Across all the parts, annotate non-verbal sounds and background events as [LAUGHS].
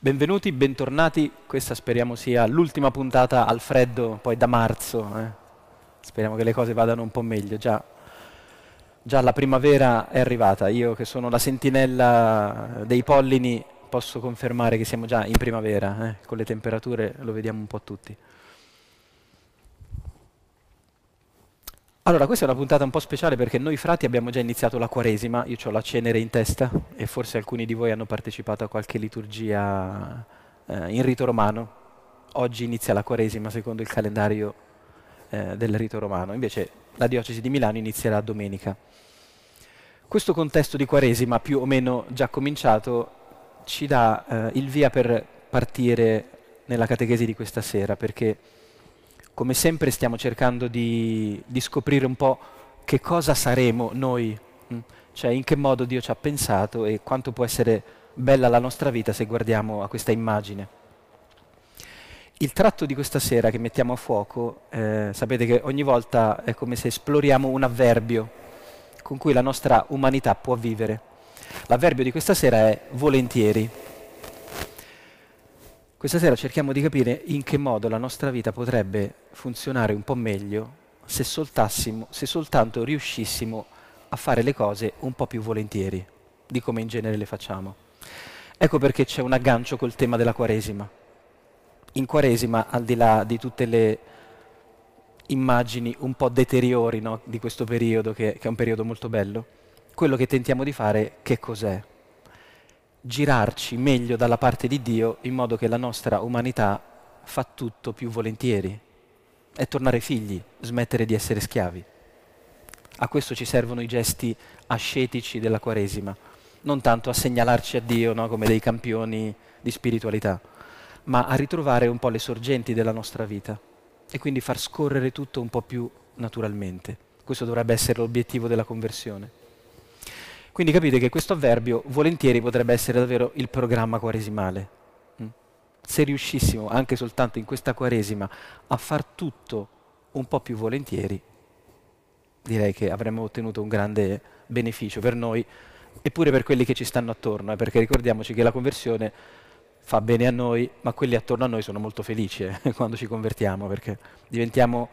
Benvenuti, bentornati, questa speriamo sia l'ultima puntata al freddo, poi da marzo, eh. speriamo che le cose vadano un po' meglio, già, già la primavera è arrivata, io che sono la sentinella dei pollini posso confermare che siamo già in primavera, eh. con le temperature lo vediamo un po' tutti. Allora, questa è una puntata un po' speciale perché noi frati abbiamo già iniziato la Quaresima, io ho la cenere in testa e forse alcuni di voi hanno partecipato a qualche liturgia eh, in rito romano. Oggi inizia la Quaresima secondo il calendario eh, del rito romano, invece la diocesi di Milano inizierà domenica. Questo contesto di Quaresima, più o meno già cominciato, ci dà eh, il via per partire nella catechesi di questa sera, perché come sempre stiamo cercando di, di scoprire un po' che cosa saremo noi, mm? cioè in che modo Dio ci ha pensato e quanto può essere bella la nostra vita se guardiamo a questa immagine. Il tratto di questa sera che mettiamo a fuoco, eh, sapete che ogni volta è come se esploriamo un avverbio con cui la nostra umanità può vivere. L'avverbio di questa sera è volentieri. Questa sera cerchiamo di capire in che modo la nostra vita potrebbe funzionare un po' meglio se, se soltanto riuscissimo a fare le cose un po' più volentieri di come in genere le facciamo. Ecco perché c'è un aggancio col tema della Quaresima. In Quaresima, al di là di tutte le immagini un po' deteriori no, di questo periodo, che, che è un periodo molto bello, quello che tentiamo di fare che cos'è? Girarci meglio dalla parte di Dio in modo che la nostra umanità fa tutto più volentieri. È tornare figli, smettere di essere schiavi. A questo ci servono i gesti ascetici della Quaresima, non tanto a segnalarci a Dio no, come dei campioni di spiritualità, ma a ritrovare un po' le sorgenti della nostra vita e quindi far scorrere tutto un po' più naturalmente. Questo dovrebbe essere l'obiettivo della conversione. Quindi capite che questo avverbio volentieri potrebbe essere davvero il programma quaresimale. Mm? Se riuscissimo anche soltanto in questa quaresima a far tutto un po' più volentieri, direi che avremmo ottenuto un grande beneficio per noi e pure per quelli che ci stanno attorno, eh, perché ricordiamoci che la conversione fa bene a noi, ma quelli attorno a noi sono molto felici eh, [LAUGHS] quando ci convertiamo, perché diventiamo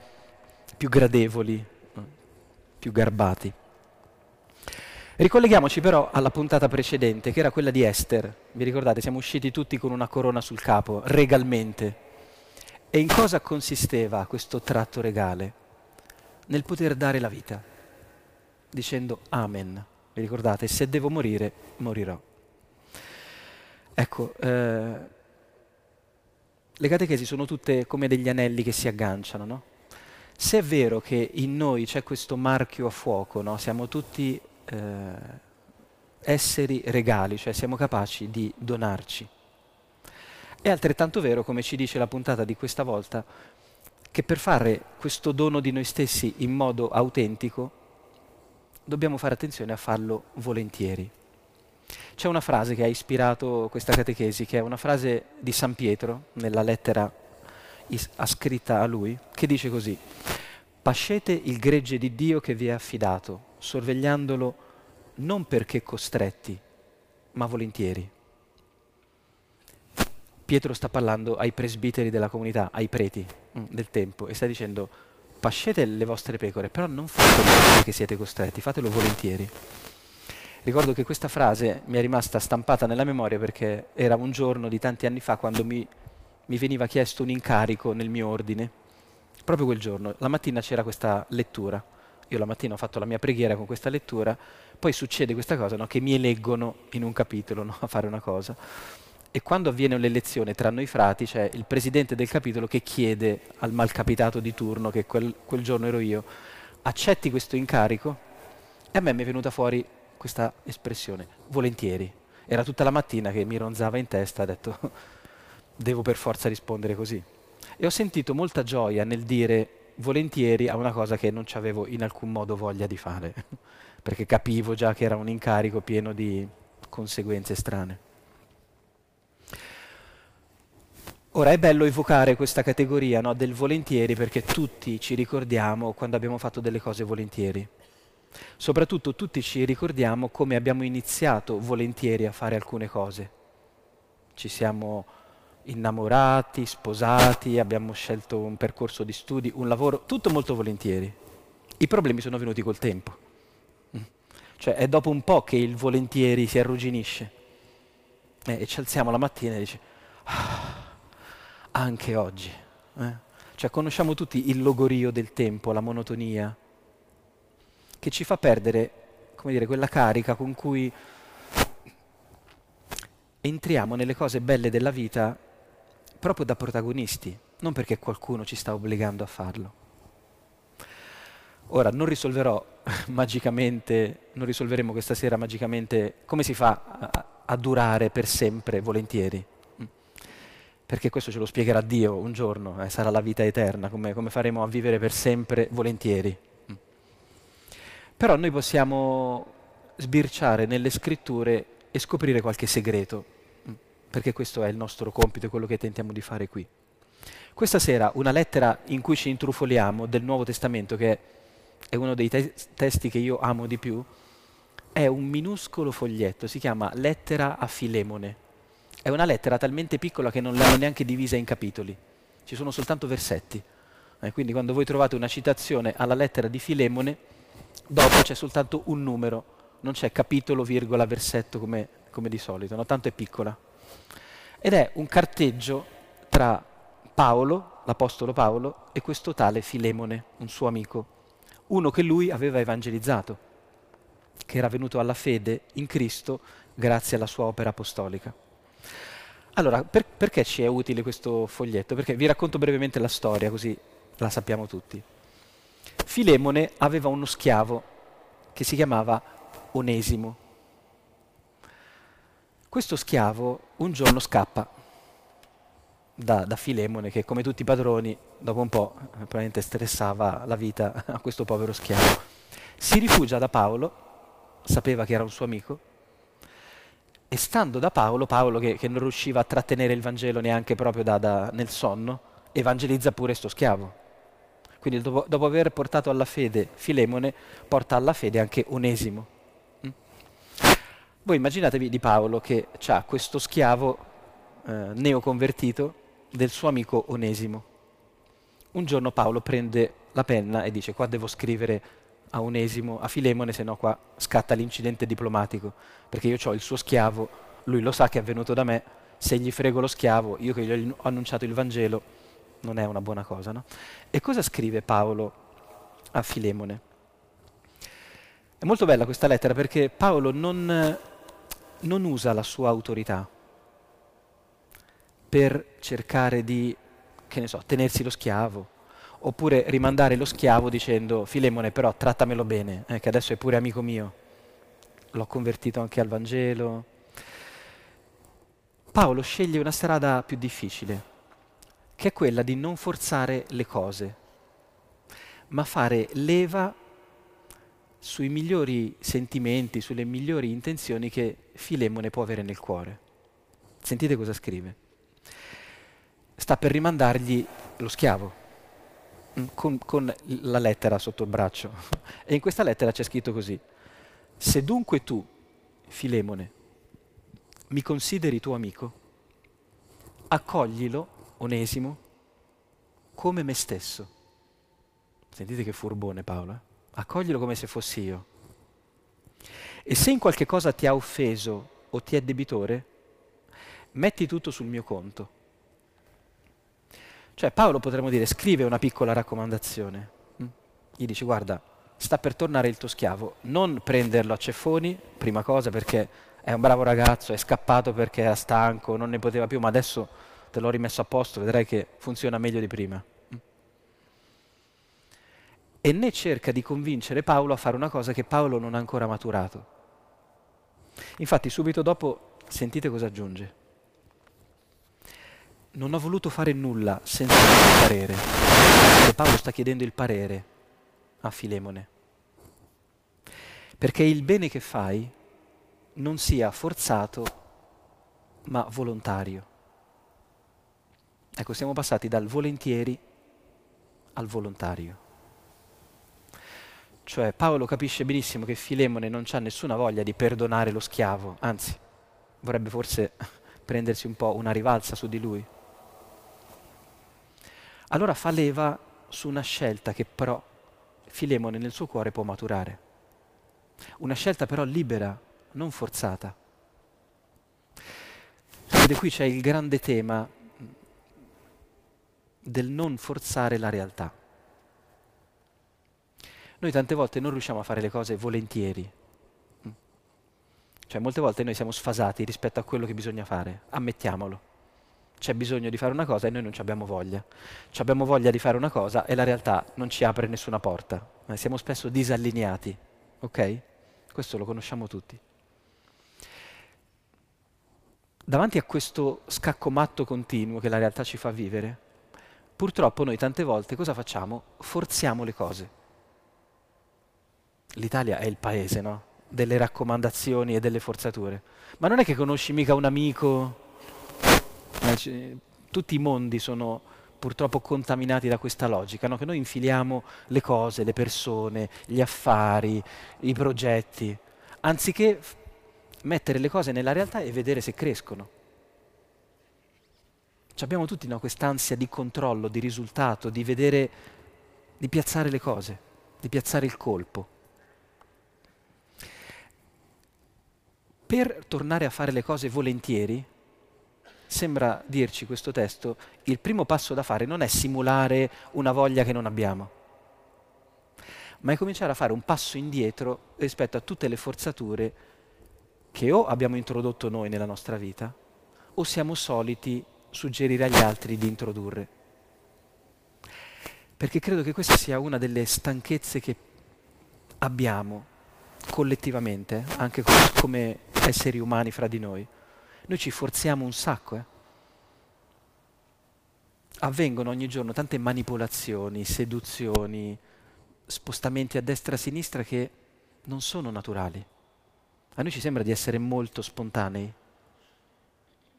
più gradevoli, mm, più garbati. Ricolleghiamoci però alla puntata precedente, che era quella di Esther. Vi ricordate, siamo usciti tutti con una corona sul capo, regalmente. E in cosa consisteva questo tratto regale? Nel poter dare la vita, dicendo Amen. Vi ricordate? Se devo morire, morirò. Ecco, eh, le catechesi sono tutte come degli anelli che si agganciano, no? Se è vero che in noi c'è questo marchio a fuoco, no? siamo tutti eh, esseri regali, cioè siamo capaci di donarci. È altrettanto vero, come ci dice la puntata di questa volta, che per fare questo dono di noi stessi in modo autentico dobbiamo fare attenzione a farlo volentieri. C'è una frase che ha ispirato questa catechesi, che è una frase di San Pietro, nella lettera is- ascritta a lui, che dice così, Pascete il gregge di Dio che vi è affidato, sorvegliandolo non perché costretti, ma volentieri. Pietro sta parlando ai presbiteri della comunità, ai preti mm, del tempo, e sta dicendo pascete le vostre pecore, però non fatelo perché siete costretti, fatelo volentieri. Ricordo che questa frase mi è rimasta stampata nella memoria perché era un giorno di tanti anni fa quando mi, mi veniva chiesto un incarico nel mio ordine, proprio quel giorno. La mattina c'era questa lettura io la mattina ho fatto la mia preghiera con questa lettura, poi succede questa cosa, no? che mi eleggono in un capitolo no? a fare una cosa. E quando avviene un'elezione tra noi frati, c'è il presidente del capitolo che chiede al malcapitato di turno, che quel, quel giorno ero io, accetti questo incarico? E a me mi è venuta fuori questa espressione, volentieri. Era tutta la mattina che mi ronzava in testa, ho detto, [LAUGHS] devo per forza rispondere così. E ho sentito molta gioia nel dire volentieri a una cosa che non avevo in alcun modo voglia di fare, [LAUGHS] perché capivo già che era un incarico pieno di conseguenze strane. Ora è bello evocare questa categoria no, del volentieri perché tutti ci ricordiamo quando abbiamo fatto delle cose volentieri. Soprattutto tutti ci ricordiamo come abbiamo iniziato volentieri a fare alcune cose. ci siamo innamorati, sposati, abbiamo scelto un percorso di studi, un lavoro, tutto molto volentieri. I problemi sono venuti col tempo. Mm. Cioè è dopo un po' che il volentieri si arrugginisce eh, e ci alziamo la mattina e dici, ah, anche oggi. Eh? Cioè conosciamo tutti il logorio del tempo, la monotonia, che ci fa perdere, come dire, quella carica con cui entriamo nelle cose belle della vita proprio da protagonisti, non perché qualcuno ci sta obbligando a farlo. Ora, non risolverò [LAUGHS] magicamente, non risolveremo questa sera magicamente come si fa a, a durare per sempre volentieri, mm. perché questo ce lo spiegherà Dio un giorno, eh, sarà la vita eterna, come, come, faremo a vivere per sempre volentieri. Mm. Però noi possiamo sbirciare nelle scritture e scoprire qualche segreto perché questo è il nostro compito quello che tentiamo di fare qui. Questa sera una lettera in cui ci intrufoliamo del Nuovo Testamento, che è uno dei te- testi che io amo di più, è un minuscolo foglietto, si chiama Lettera a Filemone. È una lettera talmente piccola che non l'hanno neanche divisa in capitoli, ci sono soltanto versetti. Eh, quindi quando voi trovate una citazione alla lettera di Filemone, dopo c'è soltanto un numero, non c'è capitolo, virgola, versetto come, come di solito, no? tanto è piccola ed è un carteggio tra Paolo, l'Apostolo Paolo, e questo tale Filemone, un suo amico, uno che lui aveva evangelizzato, che era venuto alla fede in Cristo grazie alla sua opera apostolica. Allora, per, perché ci è utile questo foglietto? Perché vi racconto brevemente la storia, così la sappiamo tutti. Filemone aveva uno schiavo che si chiamava Onesimo. Questo schiavo un giorno scappa da, da, Filemone che come tutti i padroni dopo un po' eh, probabilmente stressava la vita [LAUGHS] a questo povero schiavo. Si rifugia da Paolo, sapeva che era un suo amico, e stando da Paolo, Paolo che, che non riusciva a trattenere il Vangelo neanche proprio da, da, nel sonno, evangelizza pure questo schiavo. Quindi dopo, dopo aver portato alla fede Filemone, porta alla fede anche Onesimo. Voi immaginatevi di Paolo che ha questo schiavo eh, neoconvertito del suo amico Onesimo. Un giorno Paolo prende la penna e dice qua devo scrivere a Onesimo, a Filemone, se no qua scatta l'incidente diplomatico, perché io ho il suo schiavo, lui lo sa che è venuto da me, se gli frego lo schiavo, io che gli ho annunciato il Vangelo, non è una buona cosa. No? E cosa scrive Paolo a Filemone? È molto bella questa lettera perché Paolo non non usa la sua autorità per cercare di, che ne so, tenersi lo schiavo, oppure rimandare lo schiavo dicendo Filemone però trattamelo bene, eh, che adesso è pure amico mio, l'ho convertito anche al Vangelo. Paolo sceglie una strada più difficile, che è quella di non forzare le cose, ma fare leva sui migliori sentimenti, sulle migliori intenzioni che Filemone può avere nel cuore. Sentite cosa scrive. Sta per rimandargli lo schiavo mm, con, con la lettera sotto il braccio. E in questa lettera c'è scritto così. Se dunque tu, Filemone, mi consideri tuo amico, accoglilo, Onesimo, come me stesso. Sentite che furbone Paolo. Eh? Accoglilo come se fossi io. E se in qualche cosa ti ha offeso o ti è debitore, metti tutto sul mio conto. Cioè Paolo potremmo dire scrive una piccola raccomandazione. Mm? Gli dice guarda, sta per tornare il tuo schiavo, non prenderlo a ceffoni, prima cosa perché è un bravo ragazzo, è scappato perché era stanco, non ne poteva più, ma adesso te l'ho rimesso a posto, vedrai che funziona meglio di prima e né cerca di convincere Paolo a fare una cosa che Paolo non ha ancora maturato. Infatti subito dopo sentite cosa aggiunge. Non ho voluto fare nulla senza il parere. E Paolo sta chiedendo il parere a Filemone. Perché il bene che fai non sia forzato ma volontario. Ecco, siamo passati dal volentieri al volontario. Cioè Paolo capisce benissimo che Filemone non ha nessuna voglia di perdonare lo schiavo, anzi vorrebbe forse [LAUGHS] prendersi un po' una rivalsa su di lui. Allora fa leva su una scelta che però Filemone nel suo cuore può maturare. Una scelta però libera, non forzata. Ed qui c'è il grande tema del non forzare la realtà. Noi tante volte non riusciamo a fare le cose volentieri. Cioè molte volte noi siamo sfasati rispetto a quello che bisogna fare, ammettiamolo. C'è bisogno di fare una cosa e noi non ci abbiamo voglia. Ci abbiamo voglia di fare una cosa e la realtà non ci apre nessuna porta. Eh, siamo spesso disallineati, ok? Questo lo conosciamo tutti. Davanti a questo scacco matto continuo che la realtà ci fa vivere, purtroppo noi tante volte cosa facciamo? Forziamo le cose. L'Italia è il paese, no? Delle raccomandazioni e delle forzature. Ma non è che conosci mica un amico. Tutti i mondi sono purtroppo contaminati da questa logica, no? che noi infiliamo le cose, le persone, gli affari, i progetti, anziché mettere le cose nella realtà e vedere se crescono. Ci abbiamo tutti no, quest'ansia di controllo, di risultato, di vedere, di piazzare le cose, di piazzare il colpo. Per tornare a fare le cose volentieri, sembra dirci questo testo, il primo passo da fare non è simulare una voglia che non abbiamo, ma è cominciare a fare un passo indietro rispetto a tutte le forzature che o abbiamo introdotto noi nella nostra vita o siamo soliti suggerire agli altri di introdurre. Perché credo che questa sia una delle stanchezze che abbiamo collettivamente, anche come esseri umani fra di noi. Noi ci forziamo un sacco. Eh? Avvengono ogni giorno tante manipolazioni, seduzioni, spostamenti a destra e a sinistra che non sono naturali. A noi ci sembra di essere molto spontanei,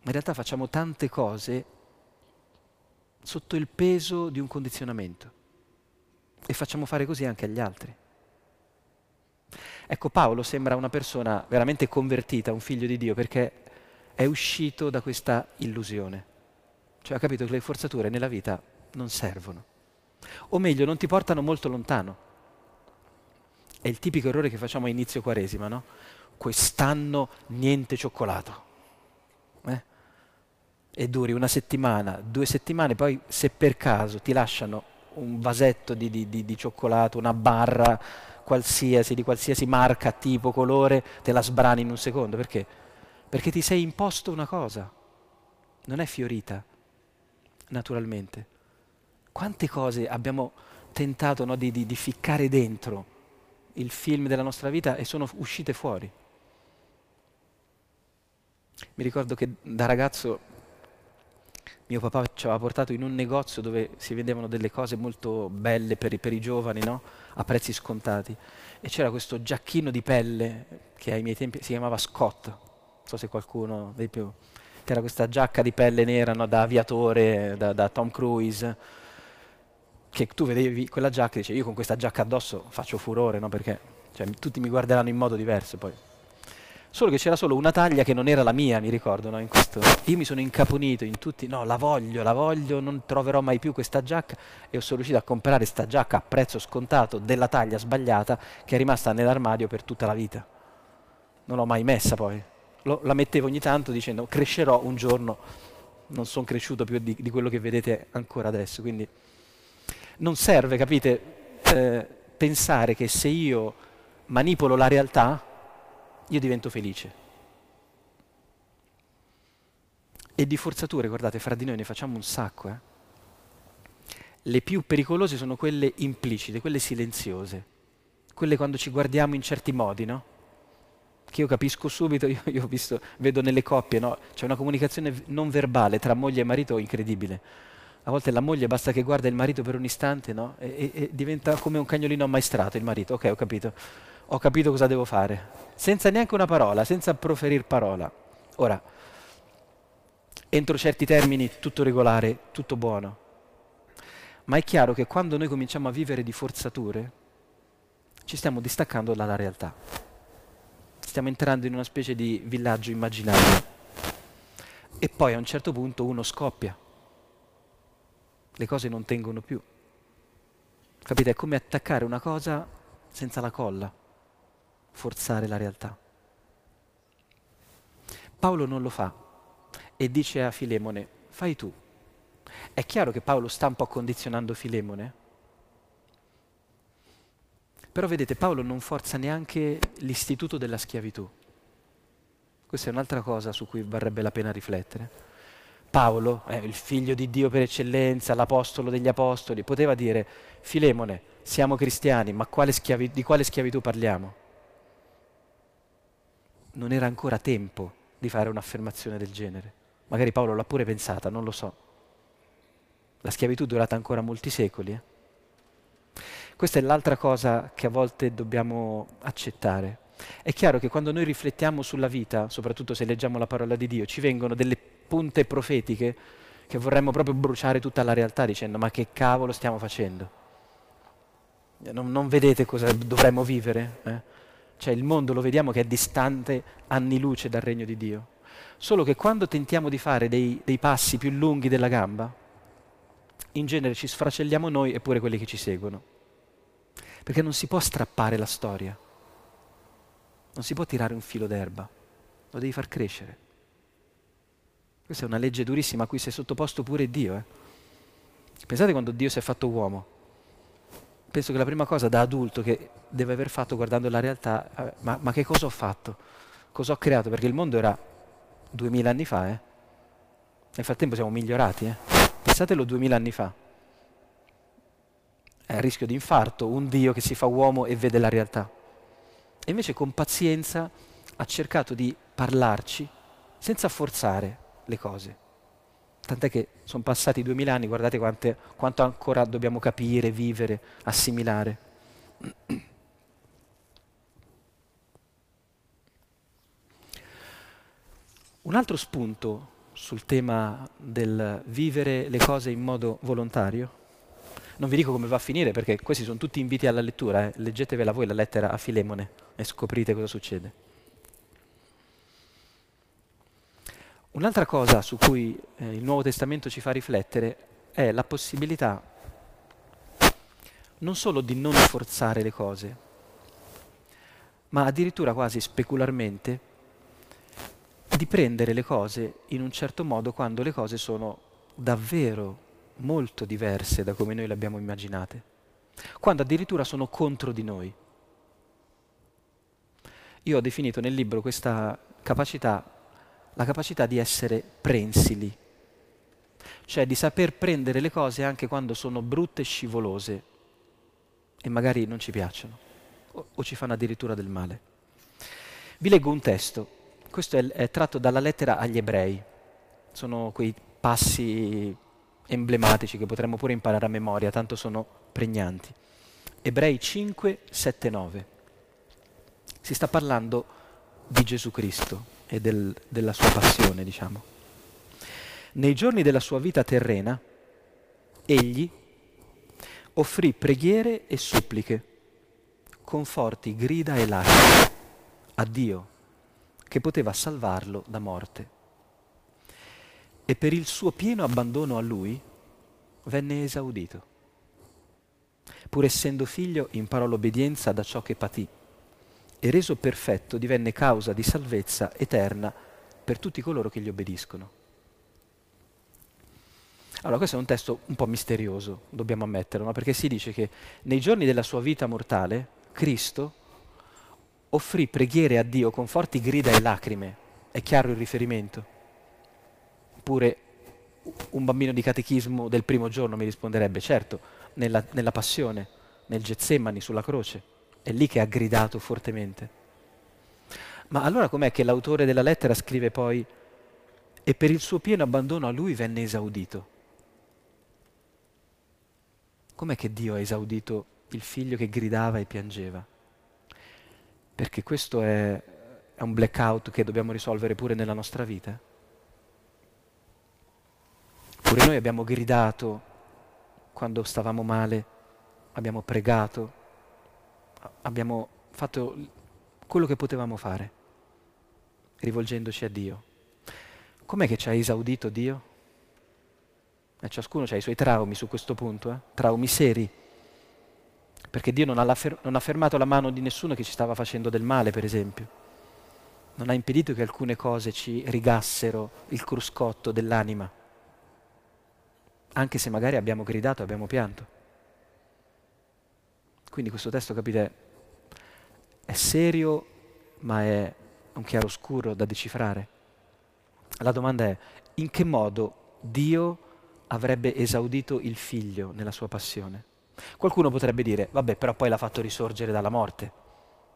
in realtà facciamo tante cose sotto il peso di un condizionamento e facciamo fare così anche agli altri. Ecco, Paolo sembra una persona veramente convertita, un figlio di Dio, perché è uscito da questa illusione. Cioè ha capito che le forzature nella vita non servono. O meglio, non ti portano molto lontano. È il tipico errore che facciamo a inizio quaresima, no? Quest'anno niente cioccolato. Eh? E duri una settimana, due settimane, poi se per caso ti lasciano un vasetto di, di, di, di cioccolato, una barra qualsiasi, di qualsiasi marca, tipo, colore, te la sbrani in un secondo. Perché? Perché ti sei imposto una cosa. Non è fiorita, naturalmente. Quante cose abbiamo tentato no, di, di, di ficcare dentro il film della nostra vita e sono uscite fuori. Mi ricordo che da ragazzo mio papà ci aveva portato in un negozio dove si vendevano delle cose molto belle per i, per i giovani, no? A prezzi scontati. E c'era questo giacchino di pelle che ai miei tempi si chiamava Scott, non so se qualcuno dei più... C'era questa giacca di pelle nera no? da aviatore, da, da, Tom Cruise, che tu vedevi quella giacca e dicevi io con questa giacca addosso faccio furore, no? perché cioè, tutti mi guarderanno in modo diverso poi. Solo che c'era solo una taglia che non era la mia, mi ricordo, no? Io mi sono incaponito in tutti, no, la voglio, la voglio, non troverò mai più questa giacca e sono riuscito a comprare questa giacca a prezzo scontato della taglia sbagliata che è rimasta nell'armadio per tutta la vita. Non l'ho mai messa poi. Lo, la mettevo ogni tanto dicendo crescerò un giorno, non sono cresciuto più di, di, quello che vedete ancora adesso. Quindi non serve, capite, eh, pensare che se io manipolo la realtà io divento felice. E di forzature, guardate, fra di noi ne facciamo un sacco. Eh? Le più pericolose sono quelle implicite, quelle silenziose, quelle quando ci guardiamo in certi modi, no? Che io capisco subito, [LAUGHS] io, io visto, vedo nelle coppie, no? C'è una comunicazione non verbale tra moglie e marito incredibile. A volte la moglie basta che guarda il marito per un istante, no? E, e, e diventa come un cagnolino ammaestrato il marito. Ok, ho capito ho capito cosa devo fare, senza neanche una parola, senza proferire parola. Ora, entro certi termini tutto regolare, tutto buono, ma è chiaro che quando noi cominciamo a vivere di forzature, ci stiamo distaccando dalla realtà. Stiamo entrando in una specie di villaggio immaginario. e poi a un certo punto uno scoppia. Le cose non tengono più. Capite? È come attaccare una cosa senza la colla, forzare la realtà. Paolo non lo fa e dice a Filemone, fai tu. È chiaro che Paolo sta un po' condizionando Filemone, però vedete, Paolo non forza neanche l'istituto della schiavitù. Questa è un'altra cosa su cui varrebbe la pena riflettere. Paolo, eh, il figlio di Dio per eccellenza, l'apostolo degli apostoli, poteva dire, Filemone, siamo cristiani, ma quale schiavi- di quale schiavitù parliamo? Non era ancora tempo di fare un'affermazione del genere. Magari Paolo l'ha pure pensata, non lo so. La schiavitù è durata ancora molti secoli. Eh? Questa è l'altra cosa che a volte dobbiamo accettare. È chiaro che quando noi riflettiamo sulla vita, soprattutto se leggiamo la parola di Dio, ci vengono delle punte profetiche che vorremmo proprio bruciare tutta la realtà dicendo ma che cavolo stiamo facendo? Non, non vedete cosa dovremmo vivere? Eh? Cioè il mondo lo vediamo che è distante anni luce dal regno di Dio. Solo che quando tentiamo di fare dei, dei passi più lunghi della gamba, in genere ci sfracelliamo noi e pure quelli che ci seguono perché non si può strappare la storia, non si può tirare un filo d'erba, lo devi far crescere. Questa è una legge durissima a cui si è sottoposto pure Dio. Eh. Pensate quando Dio si è fatto uomo. Penso che la prima cosa da adulto che deve aver fatto guardando la realtà, eh, ma, ma, che cosa ho fatto? Cosa ho creato? Perché il mondo era duemila anni fa, eh? Nel frattempo siamo migliorati, eh? Pensatelo duemila anni fa è a rischio di infarto, un Dio che si fa uomo e vede la realtà. E invece con pazienza ha cercato di parlarci senza forzare le cose. Tant'è che sono passati duemila anni, guardate quante, quanto ancora dobbiamo capire, vivere, assimilare. Un altro spunto sul tema del vivere le cose in modo volontario non vi dico come va a finire perché questi sono tutti inviti alla lettura, eh. leggetevela voi la lettera a Filemone e scoprite cosa succede. Un'altra cosa su cui eh, il Nuovo Testamento ci fa riflettere è la possibilità non solo di non forzare le cose, ma addirittura quasi specularmente di prendere le cose in un certo modo quando le cose sono davvero molto diverse da come noi le abbiamo immaginate, quando addirittura sono contro di noi. Io ho definito nel libro questa capacità, la capacità di essere prensili, cioè di saper prendere le cose anche quando sono brutte e scivolose e magari non ci piacciono o, o ci fanno addirittura del male. Vi leggo un testo, questo è, è tratto dalla lettera agli ebrei, sono quei passi emblematici che potremmo pure imparare a memoria, tanto sono pregnanti. Ebrei 5, 7, 9. Si sta parlando di Gesù Cristo e del, della sua passione, diciamo. Nei giorni della sua vita terrena, egli offrì preghiere e suppliche, con forti grida e lacrime a Dio, che poteva salvarlo da morte e per il suo pieno abbandono a lui venne esaudito. Pur essendo figlio imparò l'obbedienza da ciò che patì e reso perfetto divenne causa di salvezza eterna per tutti coloro che gli obbediscono. Allora questo è un testo un po' misterioso, dobbiamo ammetterlo, no? perché si dice che nei giorni della sua vita mortale Cristo offrì preghiere a Dio con forti grida e lacrime. È chiaro il riferimento? Oppure un bambino di catechismo del primo giorno mi risponderebbe, certo, nella, nella passione, nel Getsemani, sulla croce. È lì che ha gridato fortemente. Ma allora com'è che l'autore della lettera scrive poi e per il suo pieno abbandono a lui venne esaudito? Com'è che Dio ha esaudito il figlio che gridava e piangeva? Perché questo è, è un blackout che dobbiamo risolvere pure nella nostra vita. Pure noi abbiamo gridato quando stavamo male, abbiamo pregato, abbiamo fatto quello che potevamo fare, rivolgendoci a Dio. Com'è che ci ha esaudito Dio? E ciascuno ha i suoi traumi su questo punto, eh? traumi seri. Perché Dio non ha, fermato la mano di nessuno che ci stava facendo del male, per esempio. Non ha impedito che alcune cose ci rigassero il cruscotto dell'anima, anche se magari abbiamo gridato, abbiamo pianto. Quindi questo testo, capite, è serio, ma è un chiaroscuro da decifrare. La domanda è in che modo Dio avrebbe esaudito il figlio nella sua passione? Qualcuno potrebbe dire, vabbè, però poi l'ha fatto risorgere dalla morte.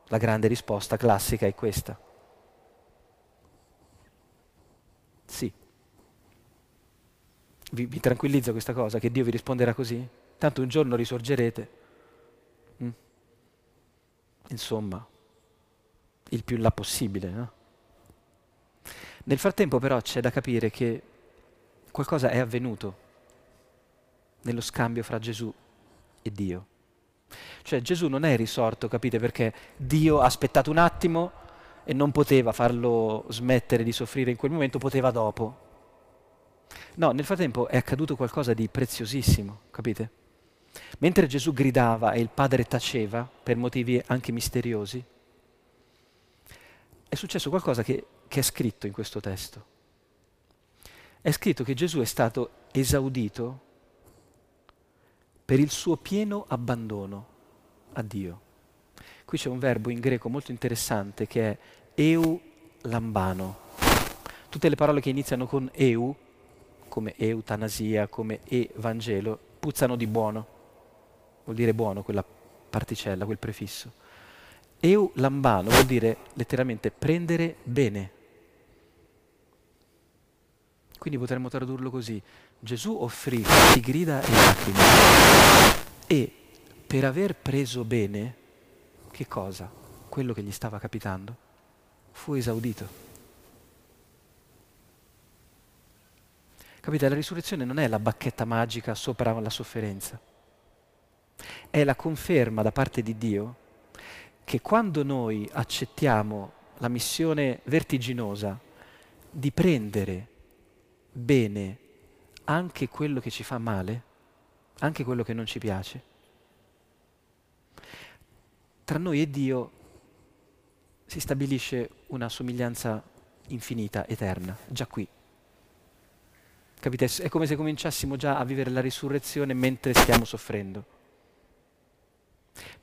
La grande risposta classica è questa. Sì. Vi, vi tranquillizza questa cosa, che Dio vi risponderà così? Tanto un giorno risorgerete. Mm? Insomma, il più là possibile, no? Nel frattempo però c'è da capire che qualcosa è avvenuto nello scambio fra Gesù e Dio. Cioè Gesù non è risorto, capite, perché Dio ha aspettato un attimo e non poteva farlo smettere di soffrire in quel momento, poteva dopo. No, nel frattempo è accaduto qualcosa di preziosissimo, capite? Mentre Gesù gridava e il Padre taceva, per motivi anche misteriosi, è successo qualcosa che, che è scritto in questo testo. È scritto che Gesù è stato esaudito per il suo pieno abbandono a Dio. Qui c'è un verbo in greco molto interessante che è eu lambano. Tutte le parole che iniziano con eu, come eutanasia, come evangelo, puzzano di buono. Vuol dire buono quella particella, quel prefisso. Eu lambano vuol dire letteralmente prendere bene. Quindi potremmo tradurlo così. Gesù offrì di grida e lacrime e per aver preso bene, che cosa? Quello che gli stava capitando, fu esaudito. Capite, la risurrezione non è la bacchetta magica sopra la sofferenza, è la conferma da parte di Dio che quando noi accettiamo la missione vertiginosa di prendere bene anche quello che ci fa male, anche quello che non ci piace, tra noi e Dio si stabilisce una somiglianza infinita, eterna, già qui. Capite? È come se cominciassimo già a vivere la risurrezione mentre stiamo soffrendo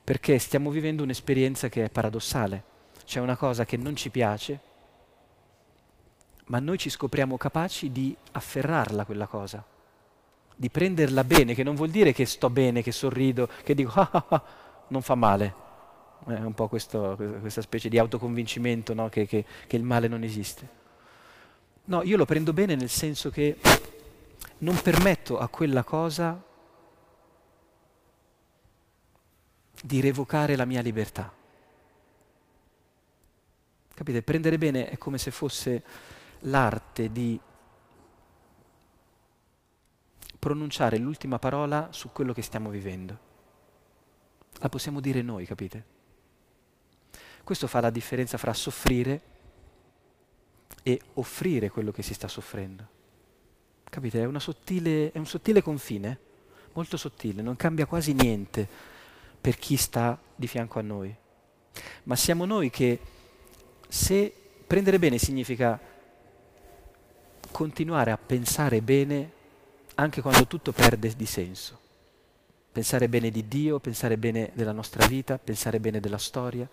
perché stiamo vivendo un'esperienza che è paradossale. C'è una cosa che non ci piace, ma noi ci scopriamo capaci di afferrarla quella cosa, di prenderla bene, che non vuol dire che sto bene, che sorrido, che dico ah ah ah, non fa male. È un po' questo, questa specie di autoconvincimento no? che, che, che il male non esiste. No, io lo prendo bene nel senso che non permetto a quella cosa di revocare la mia libertà. Capite? Prendere bene è come se fosse l'arte di pronunciare l'ultima parola su quello che stiamo vivendo. La possiamo dire noi, capite? Questo fa la differenza fra soffrire e offrire quello che si sta soffrendo. Capite? È, sottile, è un sottile confine, molto sottile, non cambia quasi niente per chi sta di fianco a noi. Ma siamo noi che se prendere bene significa continuare a pensare bene anche quando tutto perde di senso. Pensare bene di Dio, pensare bene della nostra vita, pensare bene della storia.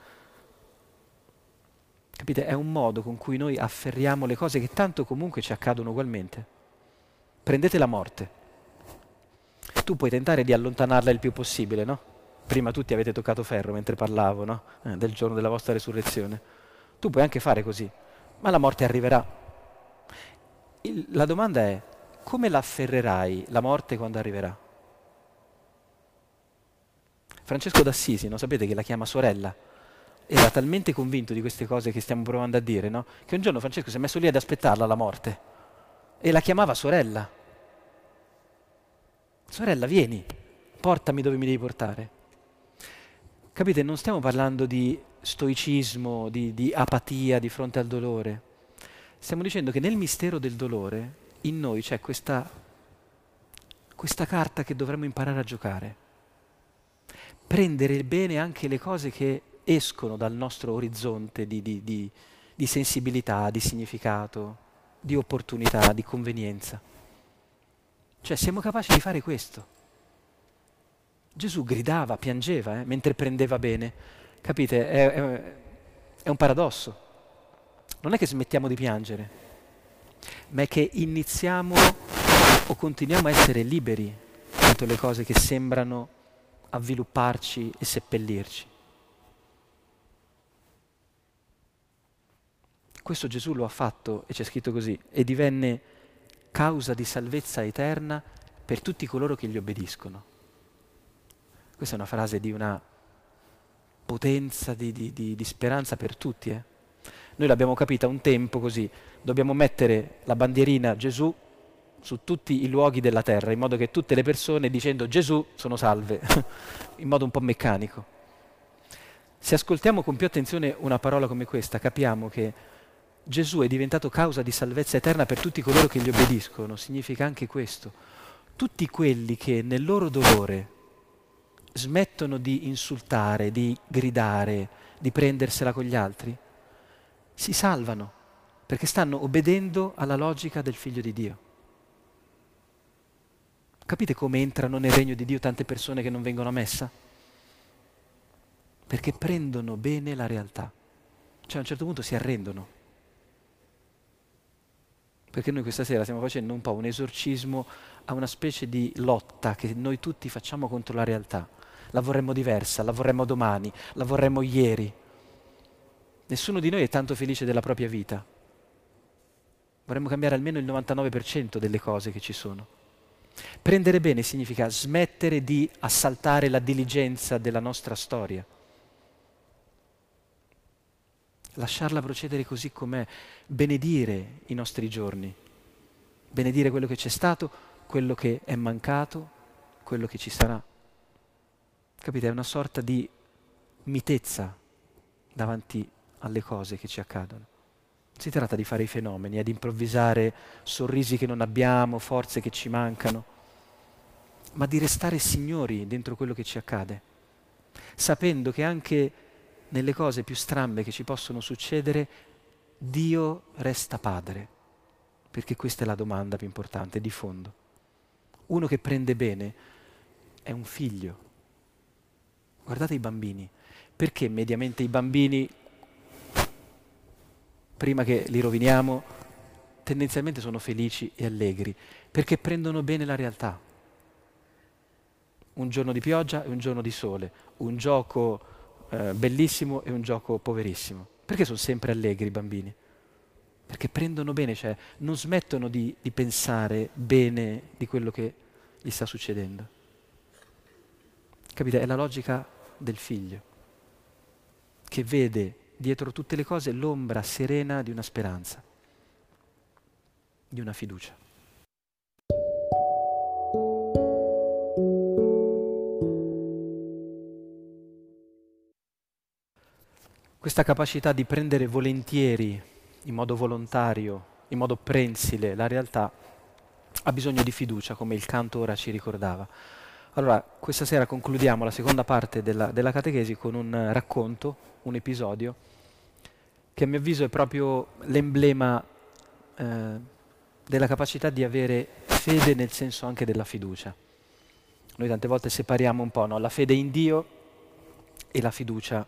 Capite? È un modo con cui noi afferriamo le cose che tanto comunque ci accadono ugualmente. Prendete la morte. Tu puoi tentare di allontanarla il più possibile, no? prima tutti avete toccato ferro mentre parlavo no? eh, del giorno della vostra risurrezione. Tu puoi anche fare così, ma la morte arriverà. Il, la domanda è, come la afferrerai la morte quando arriverà? Francesco d'Assisi, no? sapete che la chiama sorella, era talmente convinto di queste cose che stiamo provando a dire, no? che un giorno Francesco si è messo lì ad aspettarla la morte e la chiamava sorella. Sorella, vieni, portami dove mi devi portare. Capite, non stiamo parlando di stoicismo, di, di apatia di fronte al dolore. Stiamo dicendo che nel mistero del dolore in noi c'è questa, questa carta che dovremmo imparare a giocare. Prendere bene anche le cose che escono dal nostro orizzonte di, di, di, di sensibilità, di significato, di opportunità, di convenienza. Cioè siamo capaci di fare questo. Gesù gridava, piangeva eh, mentre prendeva bene. Capite? È, è, è un paradosso. Non è che smettiamo di piangere, ma è che iniziamo o continuiamo a essere liberi contro le cose che sembrano avvilupparci e seppellirci. Questo Gesù lo ha fatto, e c'è scritto così, e divenne causa di salvezza eterna per tutti coloro che gli obbediscono. Questa è una frase di una potenza, di, di, di, di speranza per tutti. Eh? Noi l'abbiamo capita un tempo così, dobbiamo mettere la bandierina Gesù su tutti i luoghi della terra, in modo che tutte le persone dicendo Gesù sono salve, [LAUGHS] in modo un po' meccanico. Se ascoltiamo con più attenzione una parola come questa, capiamo che Gesù è diventato causa di salvezza eterna per tutti coloro che gli obbediscono, significa anche questo. Tutti quelli che nel loro dolore smettono di insultare, di gridare, di prendersela con gli altri, si salvano perché stanno obbedendo alla logica del figlio di Dio. Capite come entrano nel regno di Dio tante persone che non vengono a messa? Perché prendono bene la realtà. Cioè a un certo punto si arrendono perché noi questa sera stiamo facendo un po' un esorcismo a una specie di lotta che noi tutti facciamo contro la realtà. La vorremmo diversa, la vorremmo domani, la vorremmo ieri. Nessuno di noi è tanto felice della propria vita. Vorremmo cambiare almeno il 99% delle cose che ci sono. Prendere bene significa smettere di assaltare la diligenza della nostra storia lasciarla procedere così com'è, benedire i nostri giorni, benedire quello che c'è stato, quello che è mancato, quello che ci sarà. Capite? È una sorta di mitezza davanti alle cose che ci accadono. Si tratta di fare i fenomeni, di improvvisare sorrisi che non abbiamo, forze che ci mancano, ma di restare signori dentro quello che ci accade, sapendo che anche nelle cose più strambe che ci possono succedere, Dio resta padre, perché questa è la domanda più importante, di fondo. Uno che prende bene è un figlio. Guardate i bambini, perché mediamente i bambini, prima che li roviniamo, tendenzialmente sono felici e allegri, perché prendono bene la realtà. Un giorno di pioggia e un giorno di sole, un gioco eh, bellissimo e un gioco poverissimo. Perché sono sempre allegri i bambini? Perché prendono bene, cioè non smettono di, di pensare bene di quello che gli sta succedendo. Capite? È la logica del figlio, che vede dietro tutte le cose l'ombra serena di una speranza, di una fiducia. questa capacità di prendere volentieri, in modo volontario, in modo prensile, la realtà, ha bisogno di fiducia, come il canto ora ci ricordava. Allora, questa sera concludiamo la seconda parte della, della catechesi con un racconto, un episodio, che a mio avviso è proprio l'emblema eh, della capacità di avere fede nel senso anche della fiducia. Noi tante volte separiamo un po' no? la fede in Dio e la fiducia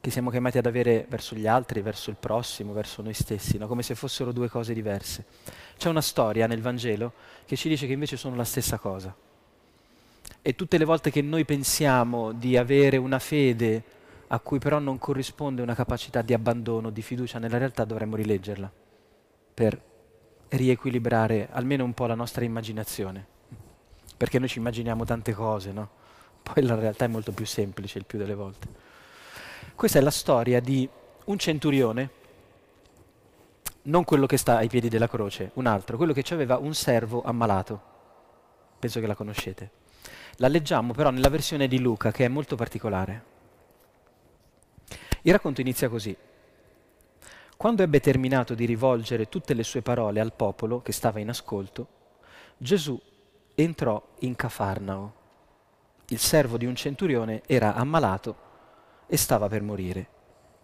che siamo chiamati ad avere verso gli altri, verso il prossimo, verso noi stessi, no? come se fossero due cose diverse. C'è una storia nel Vangelo che ci dice che invece sono la stessa cosa. E tutte le volte che noi pensiamo di avere una fede a cui però non corrisponde una capacità di abbandono, di fiducia nella realtà, dovremmo rileggerla per riequilibrare almeno un po' la nostra immaginazione. Perché noi ci immaginiamo tante cose, no? Poi la realtà è molto più semplice il più delle volte. Questa è la storia di un centurione, non quello che sta ai piedi della croce, un altro, quello che aveva un servo ammalato. Penso che la conoscete. La leggiamo però nella versione di Luca, che è molto particolare. Il racconto inizia così. Quando ebbe terminato di rivolgere tutte le sue parole al popolo che stava in ascolto, Gesù entrò in Cafarnao. Il servo di un centurione era ammalato e stava per morire.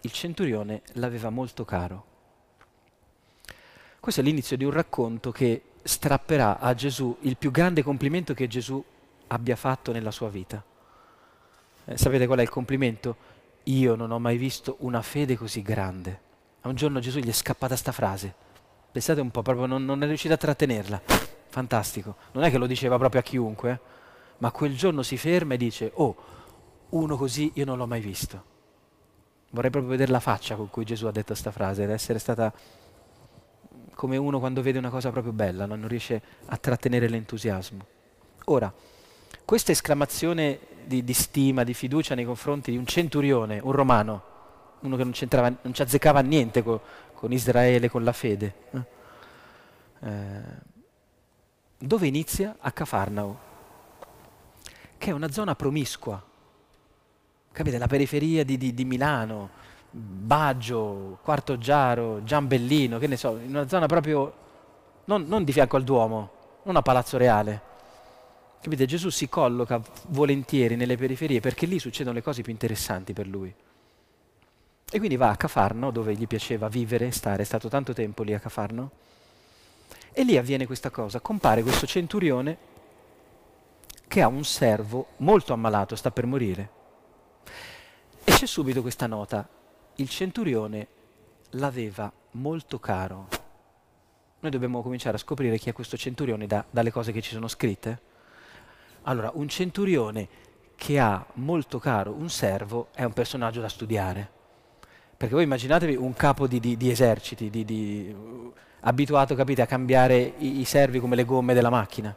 Il centurione l'aveva molto caro. Questo è l'inizio di un racconto che strapperà a Gesù il più grande complimento che Gesù abbia fatto nella sua vita. Eh, sapete qual è il complimento? Io non ho mai visto una fede così grande. A un giorno Gesù gli è scappata sta frase. Pensate un po', proprio non, non è riuscito a trattenerla. Fantastico. Non è che lo diceva proprio a chiunque, eh? ma quel giorno si ferma e dice, oh, uno così io non l'ho mai visto. Vorrei proprio vedere la faccia con cui Gesù ha detto questa frase, ed essere stata come uno quando vede una cosa proprio bella, no? non riesce a trattenere l'entusiasmo. Ora, questa esclamazione di, di, stima, di fiducia nei confronti di un centurione, un romano, uno che non, non ci azzeccava niente con, con Israele, con la fede, eh? Eh, dove inizia? A Cafarnao, che è una zona promiscua, capite? La periferia di, di, di Milano, Baggio, Quarto Giaro, Giambellino, che ne so, in una zona proprio non, non di fianco al Duomo, non a Palazzo Reale, Capite? Gesù si colloca volentieri nelle periferie perché lì succedono le cose più interessanti per lui. E quindi va a Cafarno, dove gli piaceva vivere, stare, è stato tanto tempo lì a Cafarno, e lì avviene questa cosa, compare questo centurione che ha un servo molto ammalato, sta per morire. E c'è subito questa nota, il centurione l'aveva molto caro. Noi dobbiamo cominciare a scoprire chi è questo centurione da, dalle cose che ci sono scritte. Allora, un centurione che ha molto caro un servo è un personaggio da studiare. Perché voi immaginatevi un capo di, di, di eserciti, di, uh, abituato, capite, a cambiare i, i servi come le gomme della macchina.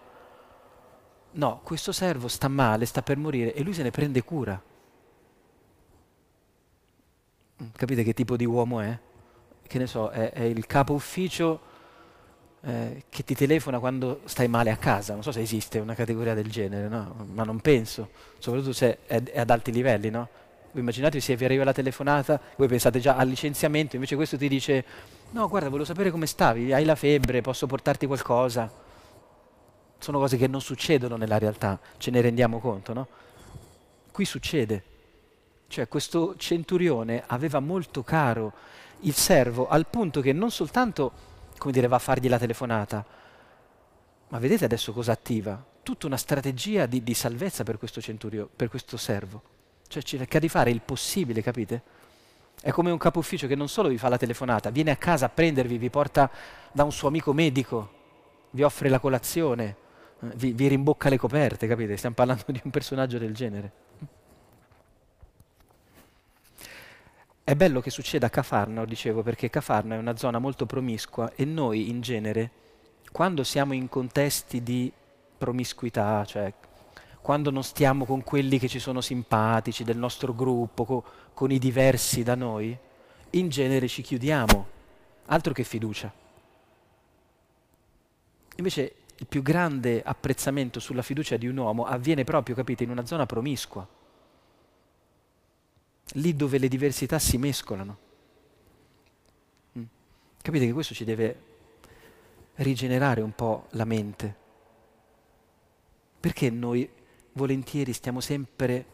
No, questo servo sta male, sta per morire e lui se ne prende cura. Mm, capite che tipo di uomo è? Che ne so, è, è il capo ufficio eh, che ti telefona quando stai male a casa. Non so se esiste una categoria del genere, no? ma non penso, soprattutto se è, è ad alti livelli. No? Voi immaginate se vi arriva la telefonata, voi pensate già al licenziamento, invece questo ti dice no guarda volevo sapere come stavi, hai la febbre, posso portarti qualcosa. Sono cose che non succedono nella realtà, ce ne rendiamo conto, no? Qui succede. Cioè questo centurione aveva molto caro il servo al punto che non soltanto come dire, va a fargli la telefonata. Ma vedete adesso cosa attiva? Tutta una strategia di, di salvezza per questo centurio, per questo servo. Cioè cerca di fare il possibile, capite? È come un capo ufficio che non solo vi fa la telefonata, viene a casa a prendervi, vi porta da un suo amico medico, vi offre la colazione, eh, vi, vi rimbocca le coperte, capite? Stiamo parlando di un personaggio del genere. È bello che succeda a Cafarno, dicevo, perché Cafarno è una zona molto promiscua e noi in genere, quando siamo in contesti di promiscuità, cioè quando non stiamo con quelli che ci sono simpatici del nostro gruppo, co- con i diversi da noi, in genere ci chiudiamo, altro che fiducia. Invece il più grande apprezzamento sulla fiducia di un uomo avviene proprio, capite, in una zona promiscua lì dove le diversità si mescolano. Mm. Capite che questo ci deve rigenerare un po' la mente. Perché noi volentieri stiamo sempre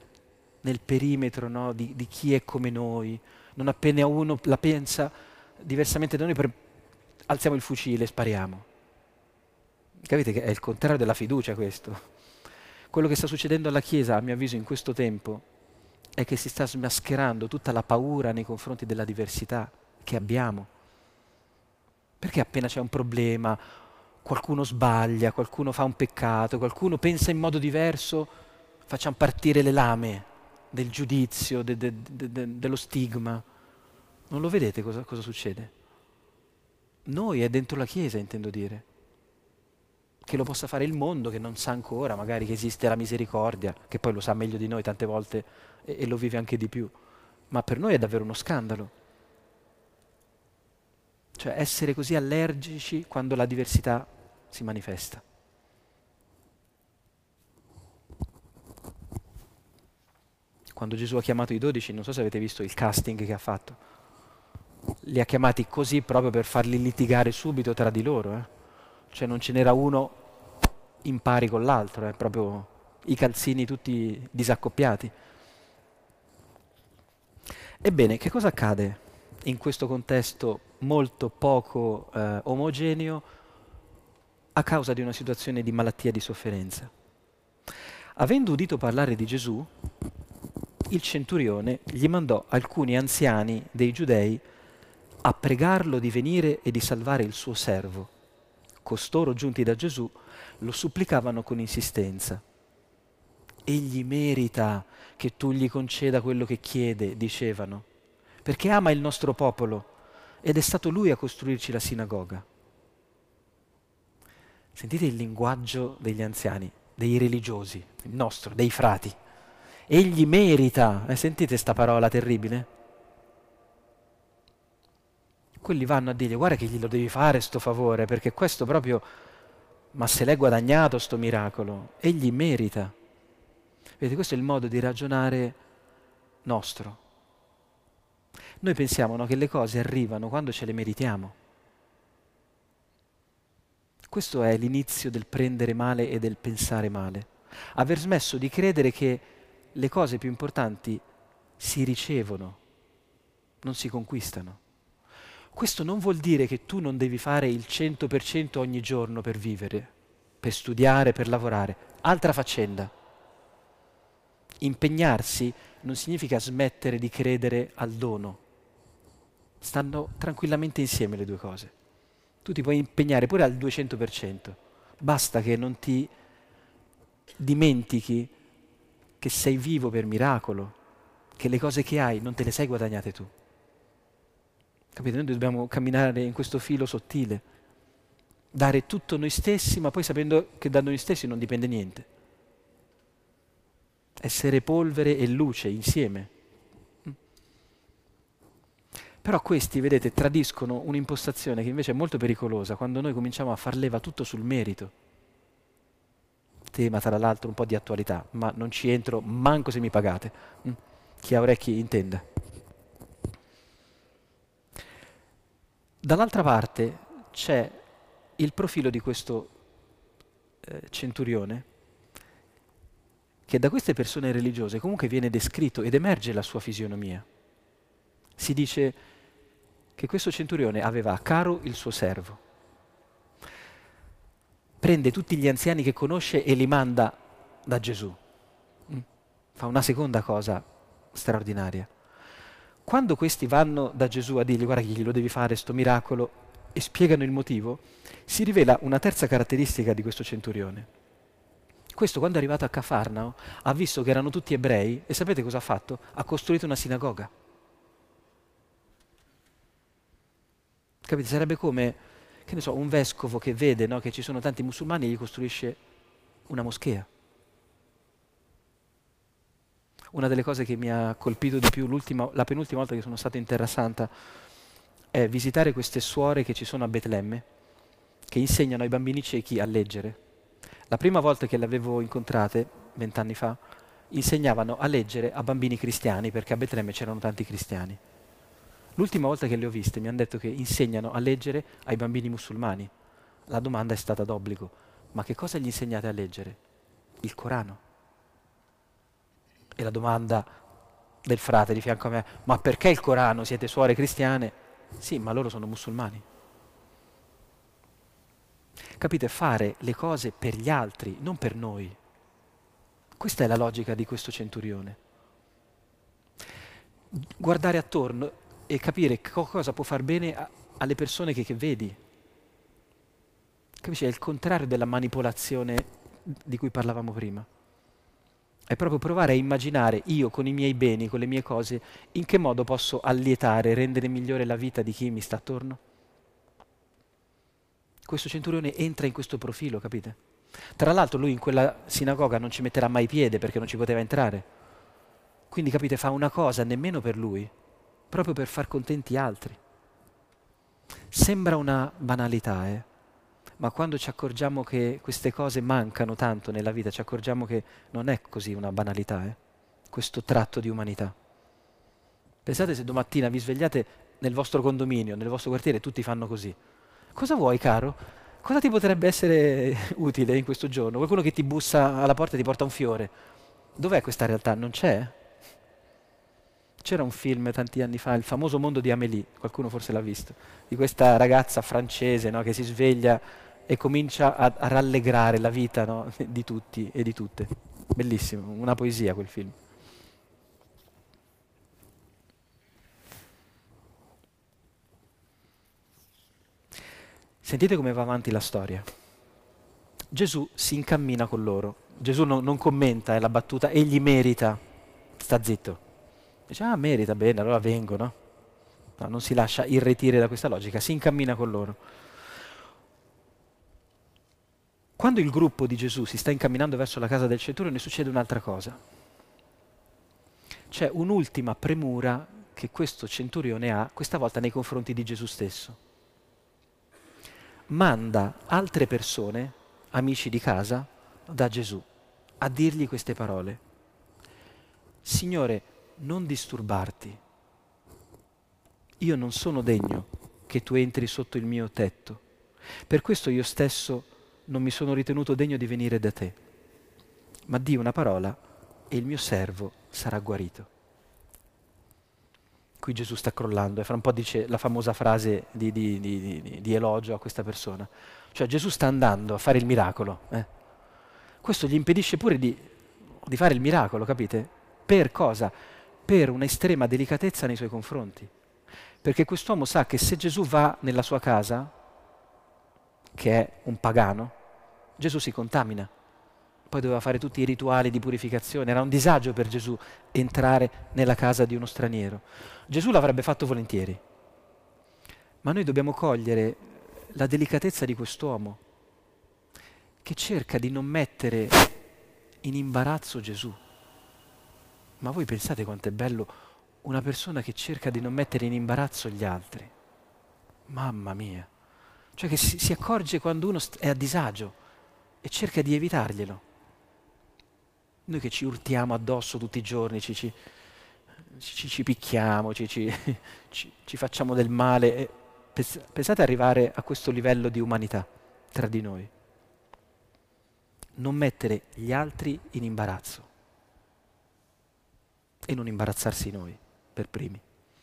nel perimetro no, di, di, chi è come noi, non appena uno la pensa diversamente da noi, per, alziamo il fucile e spariamo. Capite che è il contrario della fiducia questo. Quello che sta succedendo alla Chiesa, a mio avviso, in questo tempo, è che si sta smascherando tutta la paura nei confronti della diversità che abbiamo. Perché appena c'è un problema, qualcuno sbaglia, qualcuno fa un peccato, qualcuno pensa in modo diverso, facciamo partire le lame del giudizio, de, de, de, dello stigma. Non lo vedete cosa, cosa succede? Noi è dentro la Chiesa, intendo dire che lo possa fare il mondo che non sa ancora magari che esiste la misericordia, che poi lo sa meglio di noi tante volte e, e lo vive anche di più, ma per noi è davvero uno scandalo. Cioè essere così allergici quando la diversità si manifesta. Quando Gesù ha chiamato i dodici, non so se avete visto il casting che ha fatto, li ha chiamati così proprio per farli litigare subito tra di loro. Eh? Cioè non ce n'era uno in pari con l'altro, eh? proprio i calzini tutti disaccoppiati. Ebbene, che cosa accade in questo contesto molto poco eh, omogeneo a causa di una situazione di malattia e di sofferenza? Avendo udito parlare di Gesù, il centurione gli mandò alcuni anziani dei giudei a pregarlo di venire e di salvare il suo servo. Costoro, giunti da Gesù, lo supplicavano con insistenza. Egli merita che tu gli conceda quello che chiede, dicevano, perché ama il nostro popolo ed è stato lui a costruirci la sinagoga. Sentite il linguaggio degli anziani, dei religiosi, il nostro, dei frati. Egli merita, eh, sentite questa parola terribile? Quelli vanno a dirgli guarda che glielo devi fare sto favore, perché questo proprio, ma se l'è guadagnato sto miracolo, egli merita. Vedete, questo è il modo di ragionare nostro. Noi pensiamo no, che le cose arrivano quando ce le meritiamo. Questo è l'inizio del prendere male e del pensare male. Aver smesso di credere che le cose più importanti si ricevono, non si conquistano. Questo non vuol dire che tu non devi fare il 100% ogni giorno per vivere, per studiare, per lavorare. Altra faccenda. Impegnarsi non significa smettere di credere al dono. Stanno tranquillamente insieme le due cose. Tu ti puoi impegnare pure al 200%. Basta che non ti dimentichi che sei vivo per miracolo, che le cose che hai non te le sei guadagnate tu. Capite? Noi dobbiamo camminare in questo filo sottile, dare tutto noi stessi, ma poi sapendo che da noi stessi non dipende niente. Essere polvere e luce insieme. Mm. Però questi, vedete, tradiscono un'impostazione che invece è molto pericolosa quando noi cominciamo a far leva tutto sul merito. Tema tra l'altro un po' di attualità, ma non ci entro manco se mi pagate. Mm. Chi ha orecchi intenda. Dall'altra parte c'è il profilo di questo eh, centurione che da queste persone religiose comunque viene descritto ed emerge la sua fisionomia. Si dice che questo centurione aveva a caro il suo servo. Prende tutti gli anziani che conosce e li manda da Gesù. Mm. Fa una seconda cosa straordinaria. Quando questi vanno da Gesù a dirgli guarda che glielo devi fare sto miracolo e spiegano il motivo, si rivela una terza caratteristica di questo centurione. Questo quando è arrivato a Cafarnao ha visto che erano tutti ebrei e sapete cosa ha fatto? Ha costruito una sinagoga. Capite? Sarebbe come, che ne so, un vescovo che vede no, che ci sono tanti musulmani e gli costruisce una moschea. Una delle cose che mi ha colpito di più la penultima volta che sono stato in Terra Santa è visitare queste suore che ci sono a Betlemme, che insegnano ai bambini ciechi a leggere. La prima volta che le avevo incontrate, vent'anni fa, insegnavano a leggere a bambini cristiani, perché a Betlemme c'erano tanti cristiani. L'ultima volta che le ho viste mi hanno detto che insegnano a leggere ai bambini musulmani. La domanda è stata d'obbligo, ma che cosa gli insegnate a leggere? Il Corano. E la domanda del frate di fianco a me, ma perché il Corano? Siete suore cristiane? Sì, ma loro sono musulmani. Capite? Fare le cose per gli altri, non per noi. Questa è la logica di questo centurione. Guardare attorno e capire cosa può far bene a, alle persone che, che vedi. Capisci? È il contrario della manipolazione di cui parlavamo prima. È proprio provare a immaginare io con i miei beni, con le mie cose, in che modo posso allietare, rendere migliore la vita di chi mi sta attorno. Questo centurione entra in questo profilo, capite? Tra l'altro lui in quella sinagoga non ci metterà mai piede perché non ci poteva entrare. Quindi capite, fa una cosa nemmeno per lui, proprio per far contenti altri. Sembra una banalità, eh? Ma quando ci accorgiamo che queste cose mancano tanto nella vita, ci accorgiamo che non è così una banalità, eh? questo tratto di umanità. Pensate se domattina vi svegliate nel vostro condominio, nel vostro quartiere, tutti fanno così. Cosa vuoi, caro? Cosa ti potrebbe essere [LAUGHS] utile in questo giorno? Qualcuno che ti bussa alla porta e ti porta un fiore. Dov'è questa realtà? Non c'è? C'era un film tanti anni fa, il famoso mondo di Amélie, qualcuno forse l'ha visto, di questa ragazza francese no, che si sveglia e comincia a, rallegrare la vita no, [LAUGHS] di tutti e di tutte. Bellissimo, una poesia quel film. Sentite come va avanti la storia. Gesù si incammina con loro. Gesù non, non commenta è la battuta, egli merita. Sta zitto. Dice, ah, merita, bene, allora vengo, no? no non si lascia irretire da questa logica, si incammina con loro. Quando il gruppo di Gesù si sta incamminando verso la casa del centurione succede un'altra cosa. C'è un'ultima premura che questo centurione ha, questa volta nei confronti di Gesù stesso manda altre persone, amici di casa, da Gesù, a dirgli queste parole. Signore, non disturbarti. Io non sono degno che tu entri sotto il mio tetto. Per questo io stesso non mi sono ritenuto degno di venire da te. Ma di una parola e il mio servo sarà guarito qui Gesù sta crollando e fra un po' dice la famosa frase di, di, di, di elogio a questa persona. Cioè Gesù sta andando a fare il miracolo. Eh? Questo gli impedisce pure di, fare il miracolo, capite? Per cosa? Per un'estrema delicatezza nei suoi confronti. Perché quest'uomo sa che se Gesù va nella sua casa, che è un pagano, Gesù si contamina poi doveva fare tutti i rituali di purificazione, era un disagio per Gesù entrare nella casa di uno straniero. Gesù l'avrebbe fatto volentieri, ma noi dobbiamo cogliere la delicatezza di quest'uomo che cerca di non mettere in imbarazzo Gesù. Ma voi pensate quanto è bello una persona che cerca di non mettere in imbarazzo gli altri? Mamma mia! Cioè che si, si accorge quando uno è a disagio e cerca di evitarglielo. Noi che ci urtiamo addosso tutti i giorni, ci, ci, ci, ci picchiamo, [LAUGHS] ci, facciamo del male. Pensate arrivare a questo livello di umanità tra di noi. Non mettere gli altri in imbarazzo e non imbarazzarsi noi per primi.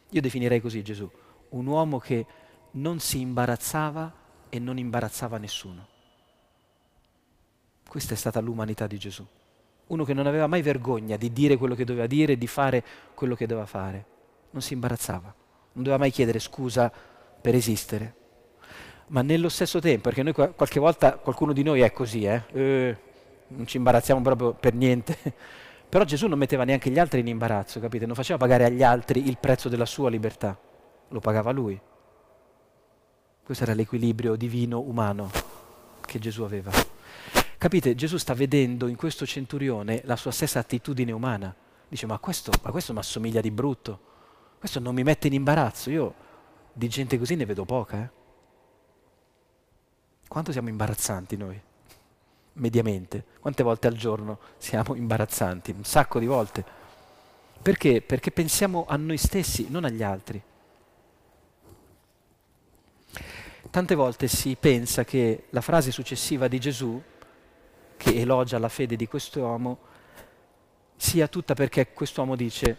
Io definirei così Gesù, un uomo che non si imbarazzava e non imbarazzava nessuno. Questa è stata l'umanità di Gesù uno che non aveva mai vergogna di dire quello che doveva dire, di fare quello che doveva fare. Non si imbarazzava, non doveva mai chiedere scusa per esistere. Ma nello stesso tempo, perché noi qualche volta qualcuno di noi è così, eh? Eh, non ci imbarazziamo proprio per niente, [LAUGHS] però Gesù non metteva neanche gli altri in imbarazzo, capite? Non faceva pagare agli altri il prezzo della sua libertà, lo pagava lui. Questo era l'equilibrio divino umano che Gesù aveva. Capite, Gesù sta vedendo in questo centurione la sua stessa attitudine umana. Dice, ma questo, ma questo mi assomiglia di brutto, questo non mi mette in imbarazzo, io di gente così ne vedo poca. Eh? Quanto siamo imbarazzanti noi? [LAUGHS] Mediamente. Quante volte al giorno siamo imbarazzanti? Un sacco di volte. Perché? Perché pensiamo a noi stessi, non agli altri. Tante volte si pensa che la frase successiva di Gesù che elogia la fede di quest'uomo sia tutta perché quest'uomo dice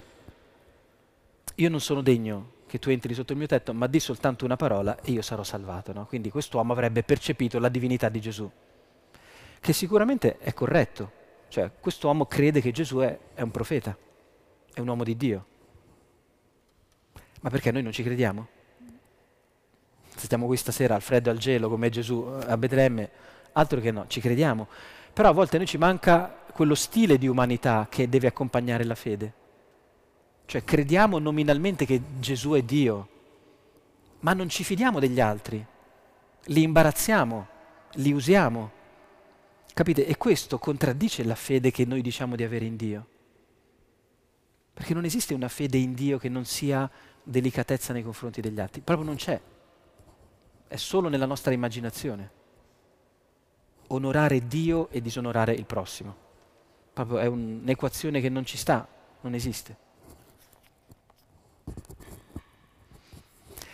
io non sono degno che tu entri sotto il mio tetto, ma di soltanto una parola e io sarò salvato. No? Quindi quest'uomo avrebbe percepito la divinità di Gesù, che sicuramente è corretto. Cioè, quest'uomo crede che Gesù è, è un profeta, è un uomo di Dio. Ma perché noi non ci crediamo? Stiamo qui stasera al freddo e al gelo come Gesù a Betlemme, altro che no, ci crediamo. Però a volte a noi ci manca quello stile di umanità che deve accompagnare la fede. Cioè crediamo nominalmente che Gesù è Dio, ma non ci fidiamo degli altri, li imbarazziamo, li usiamo. Capite? E questo contraddice la fede che noi diciamo di avere in Dio. Perché non esiste una fede in Dio che non sia delicatezza nei confronti degli altri, proprio non c'è. È solo nella nostra immaginazione onorare Dio e disonorare il prossimo. Proprio è un'equazione che non ci sta, non esiste.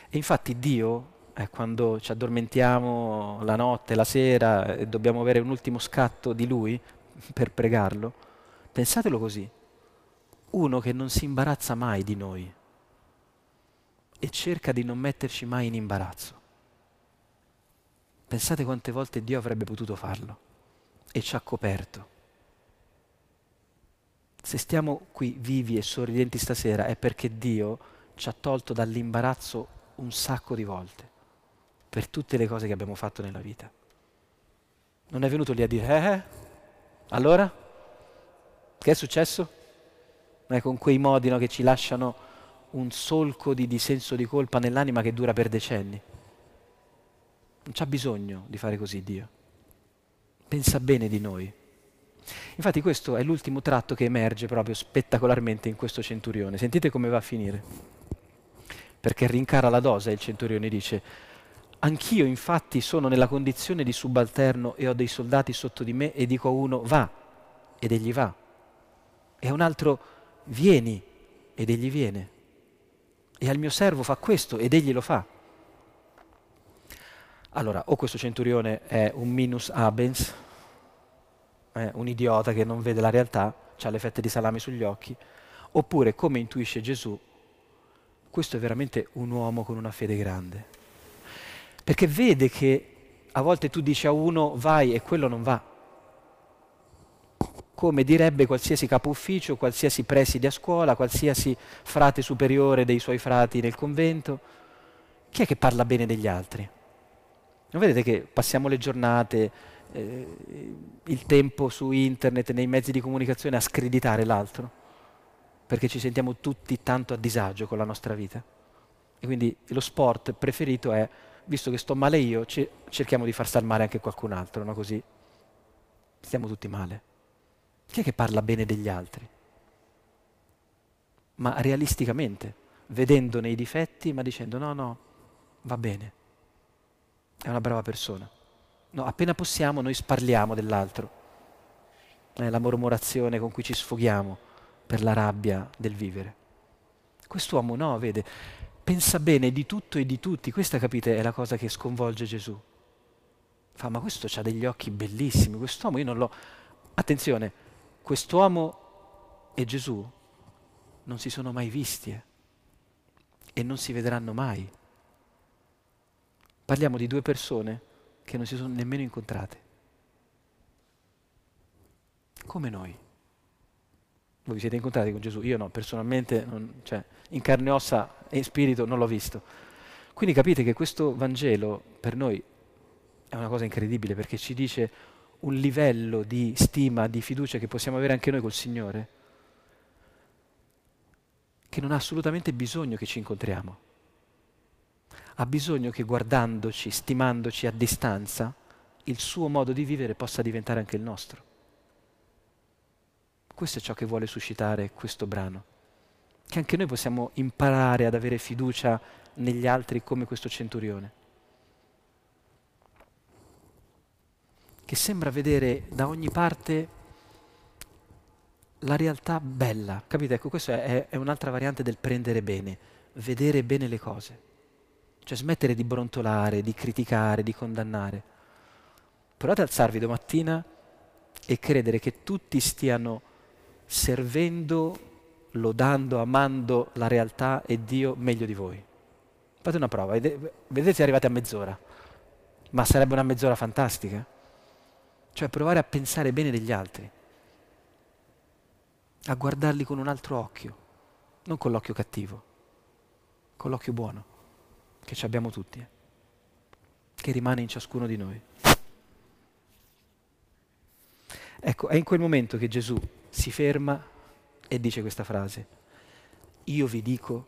E infatti Dio, eh, quando ci addormentiamo la notte, la sera e dobbiamo avere un ultimo scatto di Lui per pregarlo, pensatelo così, uno che non si imbarazza mai di noi e cerca di non metterci mai in imbarazzo. Pensate quante volte Dio avrebbe potuto farlo e ci ha coperto. Se stiamo qui vivi e sorridenti stasera è perché Dio ci ha tolto dall'imbarazzo un sacco di volte per tutte le cose che abbiamo fatto nella vita. Non è venuto lì a dire, eh, eh allora? Che è successo? Non è con quei modi no, che ci lasciano un solco di, di senso di colpa nell'anima che dura per decenni. Non c'ha bisogno di fare così Dio. Pensa bene di noi. Infatti questo è l'ultimo tratto che emerge proprio spettacolarmente in questo centurione. Sentite come va a finire. Perché rincara la dose, il centurione dice, anch'io infatti sono nella condizione di subalterno e ho dei soldati sotto di me e dico a uno va ed egli va. E a un altro vieni ed egli viene. E al mio servo fa questo ed egli lo fa. Allora, o questo centurione è un minus abens, è un idiota che non vede la realtà, ha le fette di salame sugli occhi, oppure, come intuisce Gesù, questo è veramente un uomo con una fede grande. Perché vede che a volte tu dici a uno vai e quello non va. Come direbbe qualsiasi capo ufficio, qualsiasi preside a scuola, qualsiasi frate superiore dei suoi frati nel convento. Chi è che parla bene degli altri? Non vedete che passiamo le giornate, eh, il tempo su internet, nei mezzi di comunicazione a screditare l'altro? Perché ci sentiamo tutti tanto a disagio con la nostra vita. E quindi lo sport preferito è, visto che sto male io, cerchiamo di far star male anche qualcun altro, no? Così stiamo tutti male. Chi è che parla bene degli altri? Ma realisticamente, vedendone i difetti, ma dicendo no, no, va bene è una brava persona. No, appena possiamo noi sparliamo dell'altro. È la mormorazione con cui ci sfoghiamo per la rabbia del vivere. Quest'uomo no, vede, pensa bene di tutto e di tutti. Questa, capite, è la cosa che sconvolge Gesù. Fa, ma questo ha degli occhi bellissimi, quest'uomo io non l'ho... Attenzione, quest'uomo e Gesù non si sono mai visti eh, e non si vedranno mai. Parliamo di due persone che non si sono nemmeno incontrate. Come noi. Voi vi siete incontrati con Gesù? Io no, personalmente, non, cioè, in carne e ossa e in spirito non l'ho visto. Quindi capite che questo Vangelo per noi è una cosa incredibile perché ci dice un livello di stima, di fiducia che possiamo avere anche noi col Signore, che non ha assolutamente bisogno che ci incontriamo ha bisogno che guardandoci, stimandoci a distanza, il suo modo di vivere possa diventare anche il nostro. Questo è ciò che vuole suscitare questo brano, che anche noi possiamo imparare ad avere fiducia negli altri come questo centurione, che sembra vedere da ogni parte la realtà bella. Capite? Ecco, questa è, è un'altra variante del prendere bene, vedere bene le cose. Cioè smettere di brontolare, di criticare, di condannare. Provate ad alzarvi domattina e credere che tutti stiano servendo, lodando, amando la realtà e Dio meglio di voi. Fate una prova, vedete se arrivate a mezz'ora, ma sarebbe una mezz'ora fantastica. Cioè provare a pensare bene degli altri, a guardarli con un altro occhio, non con l'occhio cattivo, con l'occhio buono che ci abbiamo tutti, eh, che rimane in ciascuno di noi. Ecco, è in quel momento che Gesù si ferma e dice questa frase. Io vi dico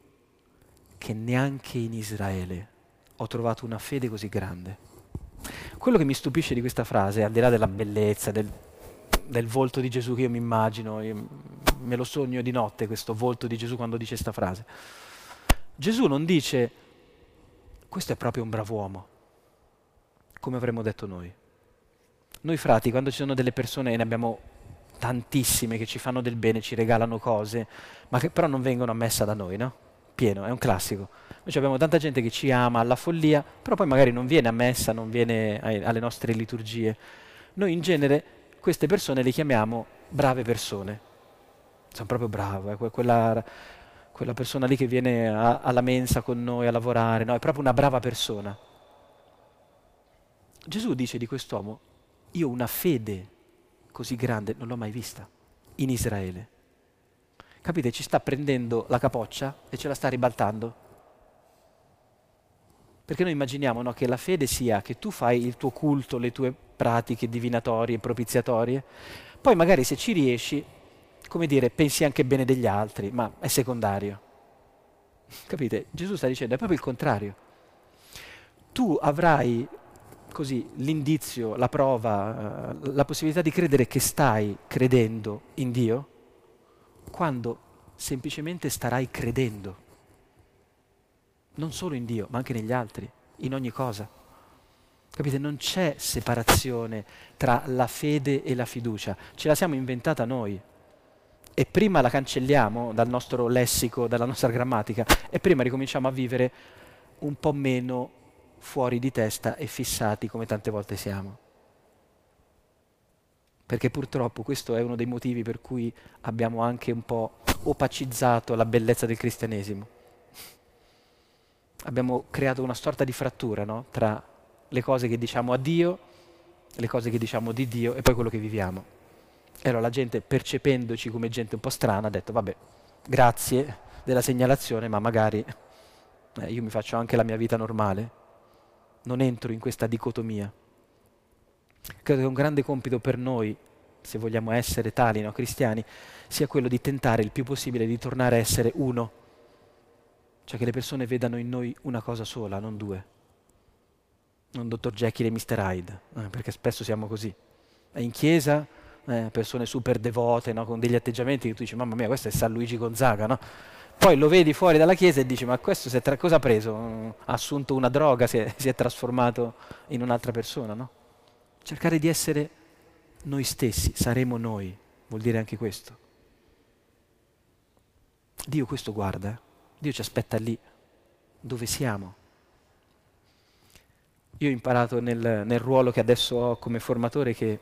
che neanche in Israele ho trovato una fede così grande. Quello che mi stupisce di questa frase, al di là della bellezza, del, del volto di Gesù che io mi immagino, io me lo sogno di notte questo volto di Gesù quando dice questa frase. Gesù non dice questo è proprio un bravo uomo, come avremmo detto noi. Noi frati, quando ci sono delle persone, e ne abbiamo tantissime che ci fanno del bene, ci regalano cose, ma che però non vengono a messa da noi, no? Pieno, è un classico. Noi abbiamo tanta gente che ci ama alla follia, però poi magari non viene a messa, non viene alle nostre liturgie. Noi in genere queste persone le chiamiamo brave persone. Sono proprio bravo, eh? quella, quella, persona lì che viene a, alla mensa con noi a lavorare, no? è proprio una brava persona. Gesù dice di quest'uomo, io una fede così grande non l'ho mai vista in Israele. Capite? Ci sta prendendo la capoccia e ce la sta ribaltando. Perché noi immaginiamo no, che la fede sia che tu fai il tuo culto, le tue pratiche divinatorie, propiziatorie, poi magari se ci riesci, come dire, pensi anche bene degli altri, ma è secondario. Capite? Gesù sta dicendo, è proprio il contrario. Tu avrai così l'indizio, la prova, eh, la possibilità di credere che stai credendo in Dio quando semplicemente starai credendo non solo in Dio, ma anche negli altri, in ogni cosa. Capite? Non c'è separazione tra la fede e la fiducia, ce la siamo inventata noi. E prima la cancelliamo dal nostro lessico, dalla nostra grammatica, e prima ricominciamo a vivere un po' meno fuori di testa e fissati come tante volte siamo. Perché purtroppo questo è uno dei motivi per cui abbiamo anche un po' opacizzato la bellezza del cristianesimo abbiamo creato una sorta di frattura no? tra le cose che diciamo a Dio, le cose che diciamo di Dio e poi quello che viviamo. E allora la gente, percependoci come gente un po' strana, ha detto, vabbè, grazie della segnalazione, ma magari eh, io mi faccio anche la mia vita normale, non entro in questa dicotomia. Credo che un grande compito per noi, se vogliamo essere tali, no, cristiani, sia quello di tentare il più possibile di tornare a essere uno cioè che le persone vedano in noi una cosa sola, non due. Non Dr. Jekyll e Mr. Hyde, eh, perché spesso siamo così. E in chiesa, eh, persone super devote, no? con degli atteggiamenti che tu dici, mamma mia, questo è San Luigi Gonzaga, no? Poi lo vedi fuori dalla chiesa e dici, ma questo tra- cosa ha preso? Ha assunto una droga, si è, si è trasformato in un'altra persona, no? Cercare di essere noi stessi, saremo noi, vuol dire anche questo. Dio questo guarda. Eh? Dio ci aspetta lì, dove siamo. Io ho imparato nel, nel ruolo che adesso ho come formatore che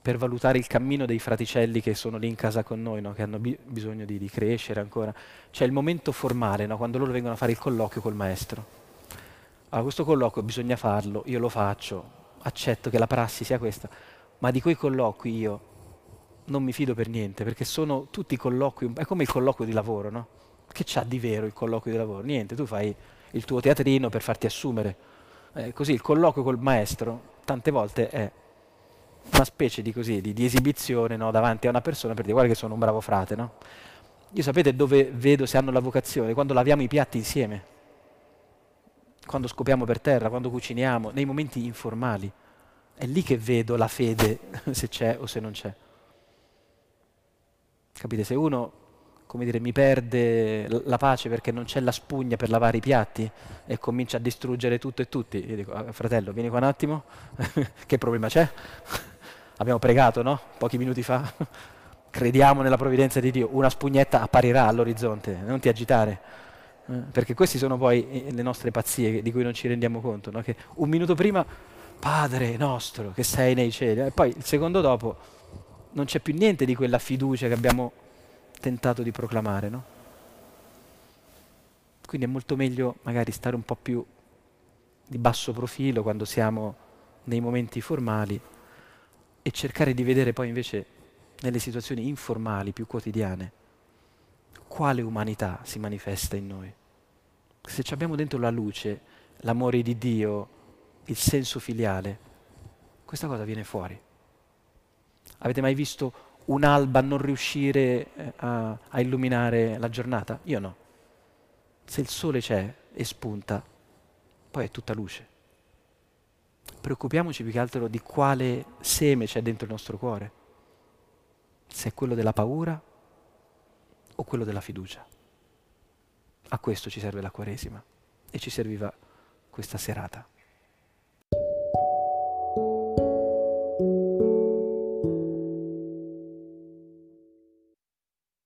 per valutare il cammino dei fraticelli che sono lì in casa con noi, no? che hanno bi- bisogno di, di, crescere ancora, c'è il momento formale, no? quando loro vengono a fare il colloquio col maestro. Allora, questo colloquio bisogna farlo, io lo faccio, accetto che la prassi sia questa, ma di quei colloqui io non mi fido per niente, perché sono tutti colloqui, è come il colloquio di lavoro, no? Che c'ha di vero il colloquio di lavoro? Niente, tu fai il tuo teatrino per farti assumere. Eh, così il colloquio col maestro tante volte è una specie di, così, di, di esibizione no? davanti a una persona per dire guarda che sono un bravo frate. No? Io sapete dove vedo se hanno la vocazione? Quando laviamo i piatti insieme, quando scopiamo per terra, quando cuciniamo, nei momenti informali. È lì che vedo la fede, [LAUGHS] se c'è o se non c'è. Capite? Se uno, come dire, mi perde la pace perché non c'è la spugna per lavare i piatti e comincia a distruggere tutto e tutti, io dico, ah, fratello, vieni qua un attimo, [LAUGHS] che problema c'è? Abbiamo pregato, no? Pochi minuti fa. [LAUGHS] Crediamo nella provvidenza di Dio, una spugnetta apparirà all'orizzonte, non ti agitare. Eh, perché queste sono poi eh, le nostre pazzie di cui non ci rendiamo conto, no? che un minuto prima, Padre nostro che sei nei cieli, e poi il secondo dopo non c'è più niente di quella fiducia che abbiamo tentato di proclamare, no? Quindi è molto meglio magari stare un po' più di basso profilo quando siamo nei momenti formali e cercare di vedere poi invece nelle situazioni informali, più quotidiane, quale umanità si manifesta in noi. Se abbiamo dentro la luce, l'amore di Dio, il senso filiale, questa cosa viene fuori. Avete mai visto un'alba non riuscire eh, a, a illuminare la giornata? Io no. Se il sole c'è e spunta, poi è tutta luce. Preoccupiamoci più che altro di quale seme c'è dentro il nostro cuore. Se è quello della paura o quello della fiducia. A questo ci serve la Quaresima e ci serviva questa serata.